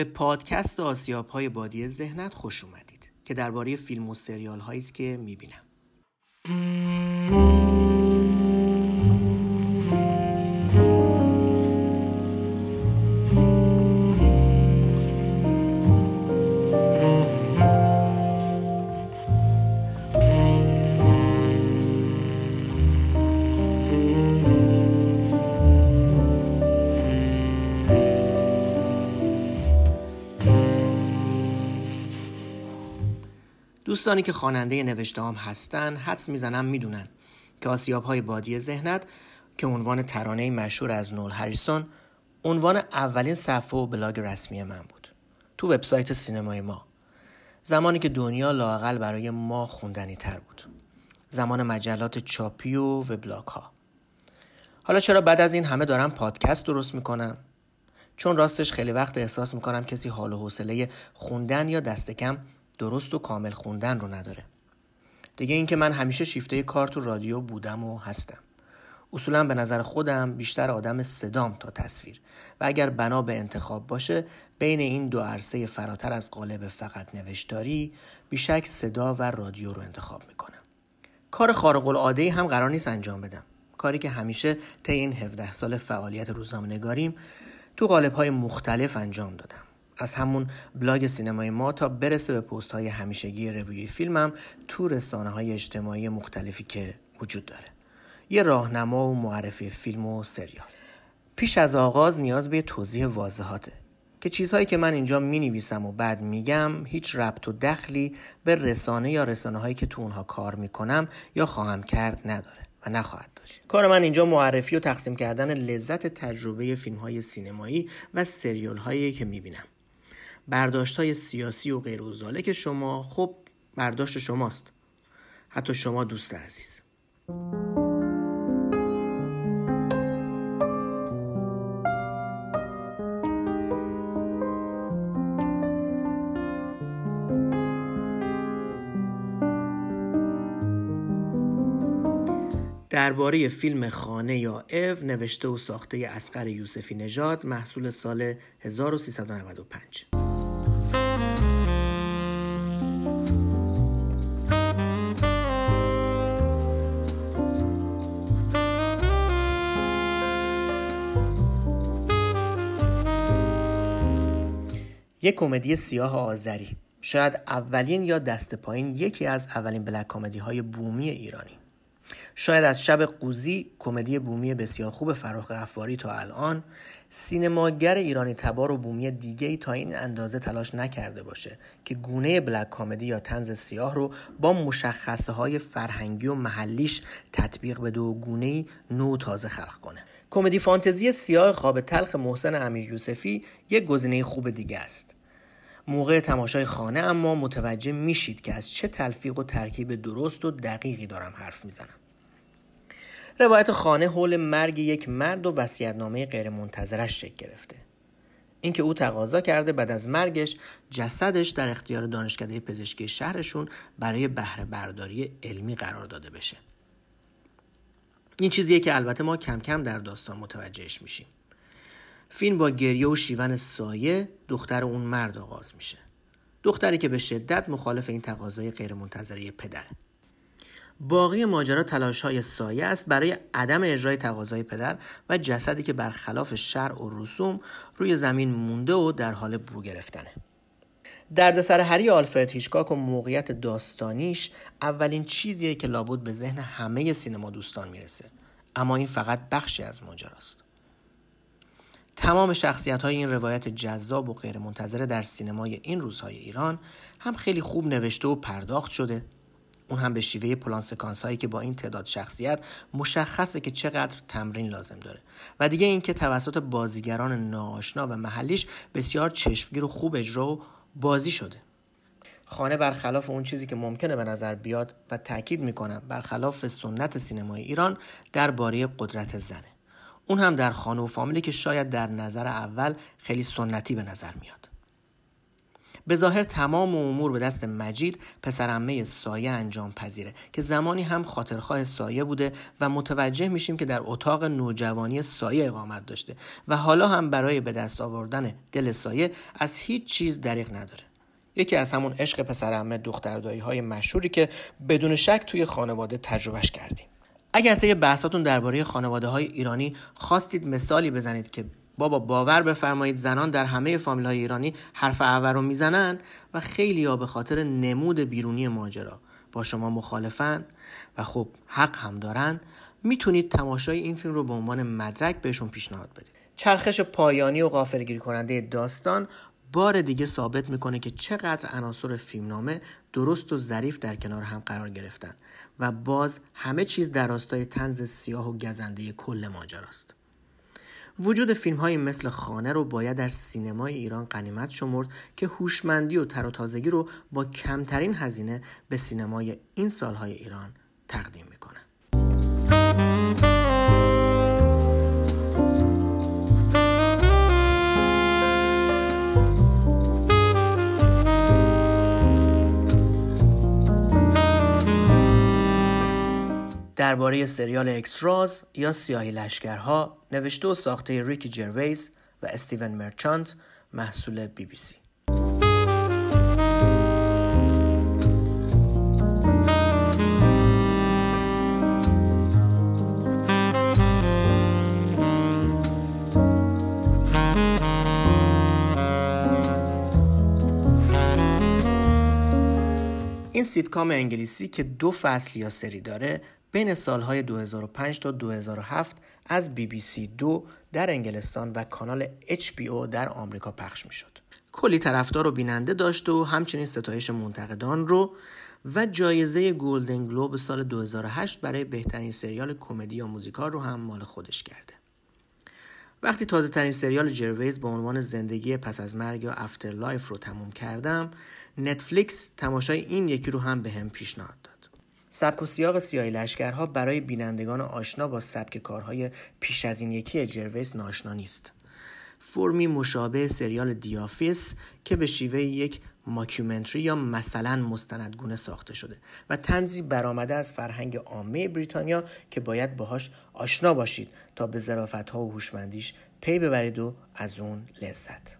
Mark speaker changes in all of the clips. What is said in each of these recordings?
Speaker 1: به پادکست آسیاب های بادی ذهنت خوش اومدید که درباره فیلم و سریال هایی که می‌بینم. دوستانی که خواننده نوشته هم هستن حدس می‌زنم می‌دونن که آسیاب های بادی ذهنت که عنوان ترانه مشهور از نول هریسون عنوان اولین صفحه و بلاگ رسمی من بود. تو وبسایت سینمای ما. زمانی که دنیا لاقل برای ما خوندنی تر بود. زمان مجلات چاپی و وبلاگ ها حالا چرا بعد از این همه دارم پادکست درست می‌کنم؟ چون راستش خیلی وقت احساس می‌کنم کسی حال و حوصله خوندن یا دست کم درست و کامل خوندن رو نداره. دیگه اینکه من همیشه شیفته کار تو رادیو بودم و هستم. اصولا به نظر خودم بیشتر آدم صدام تا تصویر. و اگر بنا به انتخاب باشه بین این دو عرصه فراتر از قالب فقط نوشتاری بیشک صدا و رادیو رو انتخاب می‌کنم. کار خارق العاده هم قرار نیست انجام بدم. کاری که همیشه طی این 17 سال فعالیت روزنامه نگاریم تو قالب های مختلف انجام دادم. از همون بلاگ سینمای ما تا برسه به پست های همیشگی رویوی فیلمم تو رسانه های اجتماعی مختلفی که وجود داره. یه راهنما و معرفی فیلم و سریال. پیش از آغاز نیاز به توضیح واضحاته که چیزهایی که من اینجا می و بعد میگم هیچ ربط و دخلی به رسانه یا رسانه هایی که تو اونها کار می‌کنم یا خواهم کرد نداره و نخواهد داشت. کار من اینجا معرفی و تقسیم کردن لذت تجربه فیلم های سینمایی و سریال هایی که می‌بینم. برداشت های سیاسی و غیر که شما خب برداشت شماست. حتی شما دوست عزیز. درباره فیلم خانه یا او نوشته و ساخته اسقر یوسفی نژاد محصول سال 1395 یک کمدی سیاه آذری. شاید اولین یا دست پایین یکی از اولین بلک کمدی های بومی ایرانی. شاید از شب قوزی کمدی بومی بسیار خوب فراخ افواری تا الان سینماگر ایرانی تبار و بومی دیگه ای تا این اندازه تلاش نکرده باشه که گونه بلک کامدی یا تنز سیاه رو با مشخصه های فرهنگی و محلیش تطبیق بده و گونه نو تازه خلق کنه. کمدی فانتزی سیاه خواب تلخ محسن امیر یوسفی یک گزینه خوب دیگه است. موقع تماشای خانه اما متوجه میشید که از چه تلفیق و ترکیب درست و دقیقی دارم حرف می‌زنم. روایت خانه حول مرگ یک مرد و وصیت‌نامه غیرمنتظرش شکل گرفته. اینکه او تقاضا کرده بعد از مرگش جسدش در اختیار دانشکده پزشکی شهرشون برای بهره برداری علمی قرار داده بشه. این چیزیه که البته ما کم کم در داستان متوجهش میشیم. فیلم با گریه و شیون سایه دختر اون مرد آغاز میشه. دختری که به شدت مخالف این تقاضای غیرمنتظره پدره. باقی ماجرا تلاش های سایه است برای عدم اجرای تقاضای پدر و جسدی که برخلاف شرع و رسوم روی زمین مونده و در حال بو گرفتنه. دردسر هری آلفرد هیچکاک و موقعیت داستانیش اولین چیزیه که لابد به ذهن همه سینما دوستان می‌رسه. اما این فقط بخشی از ماجراست. تمام شخصیت های این روایت جذاب و غیرمنتظره در سینمای این روزهای ایران هم خیلی خوب نوشته و پرداخت شده. اون هم به شیوه پلان سکانس هایی که با این تعداد شخصیت مشخصه که چقدر تمرین لازم داره. و دیگه اینکه توسط بازیگران ناآشنا و محلیش بسیار چشمگیر و خوب اجرا و بازی شده. خانه برخلاف اون چیزی که ممکنه به نظر بیاد و تاکید می‌کنم برخلاف سنت سینمای ایران درباره قدرت زنه. اون هم در خانه و فامیلی که شاید در نظر اول خیلی سنتی به نظر میاد. به ظاهر تمام امور به دست مجید پسرمه سایه انجام پذیره که زمانی هم خاطرخواه سایه بوده و متوجه میشیم که در اتاق نوجوانی سایه اقامت داشته و حالا هم برای به دست آوردن دل سایه از هیچ چیز دریغ نداره. یکی از همون عشق پسرمه دختردایی های مشهوری که بدون شک توی خانواده تجربهش کردیم. اگر طی بحثاتون درباره خانواده های ایرانی خواستید مثالی بزنید که بابا باور بفرمایید زنان در همه فامیل های ایرانی حرف اول رو می‌زنن و خیلی ها به خاطر نمود بیرونی ماجرا با شما مخالفن و خب حق هم دارن می‌تونید تماشای این فیلم رو به عنوان مدرک بهشون پیشنهاد بدید چرخش پایانی و غافلگیر کننده داستان بار دیگه ثابت می‌کنه که چقدر عناصر فیلمنامه درست و ظریف در کنار هم قرار گرفتن و باز همه چیز در راستای تنز سیاه و گزنده کل ماجراست. وجود فیلم های مثل خانه رو باید در سینمای ایران قنیمت شمرد که هوشمندی و تر و تازگی رو با کمترین هزینه به سینمای این سالهای ایران تقدیم می‌کنه. درباره سریال اکستراز یا سیاهی لشکرها نوشته و ساخته ریکی جرویز و استیون مرچانت محصول بی بی سی. این سیتکام انگلیسی که دو فصل یا سری داره بین سالهای 2005 تا 2007 از بی بی سی دو در انگلستان و کانال HBO در آمریکا پخش می شد. کلی طرفدار و بیننده داشت و همچنین ستایش منتقدان رو و جایزه گلدن گلوب سال 2008 برای بهترین سریال کمدی یا موزیکال رو هم مال خودش کرده. وقتی تازه ترین سریال جرویز با عنوان زندگی پس از مرگ یا After Life رو تموم کردم نتفلیکس تماشای این یکی رو هم بهم پیشنهاد داد. سبک و سیاق سیاهی لشکرها برای بینندگان آشنا با سبک کارهای پیش از این یکی جرویس ناآشنا نیست. فرمی مشابه سریال The Office که به شیوه یک mockumentary یا مثلا مستندگونه ساخته شده و طنزی برآمده از فرهنگ عامه بریتانیا که باید باهاش آشنا باشید تا به ظرافت ها و هوشمندیش پی ببرید و از اون لذت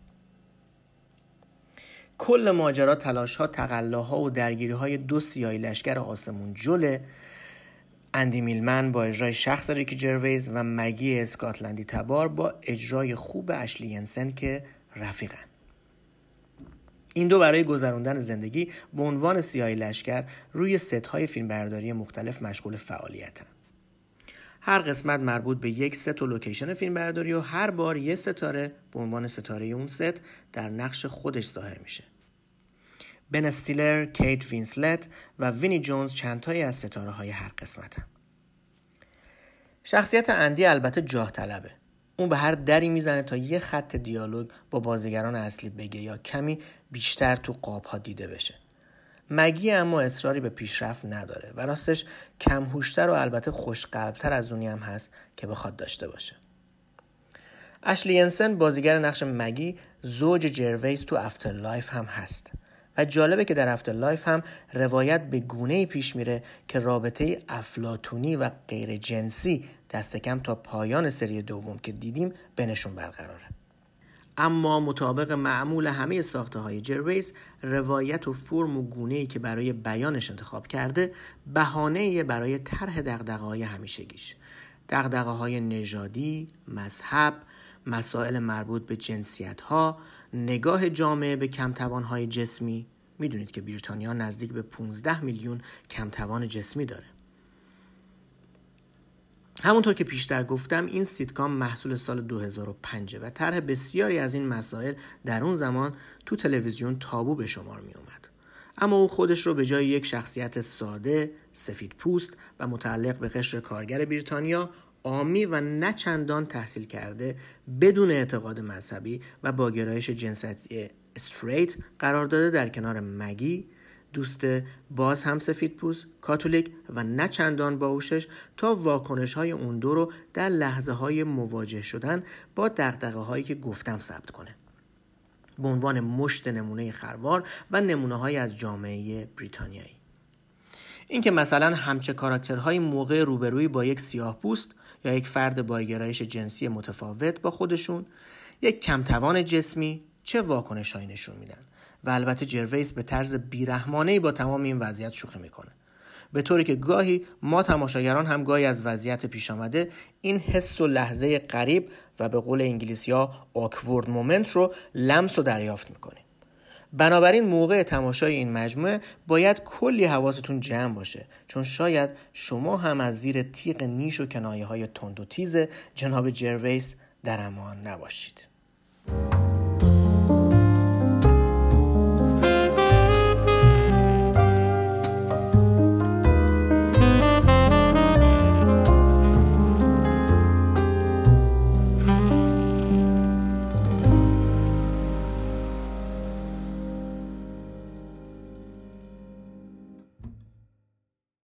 Speaker 1: کل ماجرا تلاش ها تقلاها و درگیری های دو سیاهی لشکر آسمون جله. اندی میلمن با اجرای شخص ریکی جرویز و مگی اسکاتلندی تبار با اجرای خوب اشلی ینسن که رفیقن. این دو برای گذراندن زندگی به عنوان سیاهی لشکر روی ست های فیلم برداری مختلف مشغول فعالیتن. هر قسمت مربوط به یک ست و لوکیشن فیلم برداری و هر بار یه ستاره به عنوان ستاره اون ست در نقش خودش ظاهر میشه. بن استیلر، کیت وینسلت و وینی جونز چندتایی از ستاره های هر قسمت هم. شخصیت اندی البته جاه طلبه. اون به هر دری می‌زنه تا یه خط دیالوگ با بازیگران اصلی بگه یا کمی بیشتر تو قاب ها دیده بشه. مگی اما اصراری به پیشرفت نداره و راستش کمهوشتر و البته خوشقلبتر از اونی هم هست که بخواد داشته باشه. اشلی ینسن بازیگر نقش مگی زوج جرویس تو After Life هم هست و جالبه که در After Life هم روایت به گونه‌ای پیش میره که رابطه افلاطونی و غیر جنسی دست کم تا پایان سری دوم که دیدیم بینشون برقراره. اما مطابق معمول همه ساخته های جرویس روایت و فرم و گونه‌ای که برای بیانش انتخاب کرده بهانه برای طرح دغدغه های همیشگیش. دقدقه های نژادی، مذهب، مسائل مربوط به جنسیت ها، نگاه جامعه به کمتوان های جسمی می‌دونید که بریتانیا نزدیک به 15 میلیون کمتوان جسمی داره همونطور که پیشتر گفتم این سیتکام محصول سال 2005 و طرح بسیاری از این مسائل در اون زمان تو تلویزیون تابو به شمار می اومد. اما او خودش رو به جای یک شخصیت ساده، سفید پوست و متعلق به قشر کارگر بریتانیا آمی و نه چندان تحصیل کرده بدون اعتقاد مذهبی و با گرایش جنسیتی استریت قرار داده در کنار مگی دوست باز هم سفید پوست کاتولیک و نه چندان باوشش تا واکنش های اون دو رو در لحظه های مواجه شدن با دقدقه هایی که گفتم ثبت کنه. به عنوان مشت نمونه خروار و نمونه های از جامعه بریتانیایی. اینکه مثلا همچه کاراکترهای موقع روبرویی با یک سیاه پوست یا یک فرد با گرایش جنسی متفاوت با خودشون یک کمتوان جسمی چه واکنش نشون میدن؟ و البته جرویس به طرز بیرحمانه با تمام این وضعیت شوخی می‌کنه. به طوری که گاهی ما تماشاگران هم گاهی از وضعیت پیش آمده این حس و لحظه قریب و به قول انگلیسی ها آکورد مومنت رو لمس و دریافت می‌کنیم. بنابراین موقع تماشای این مجموعه باید کلی حواستون جمع باشه. چون شاید شما هم از زیر تیغ نیش و کنایه های تند و تیز جناب جرویس در امان نباشید.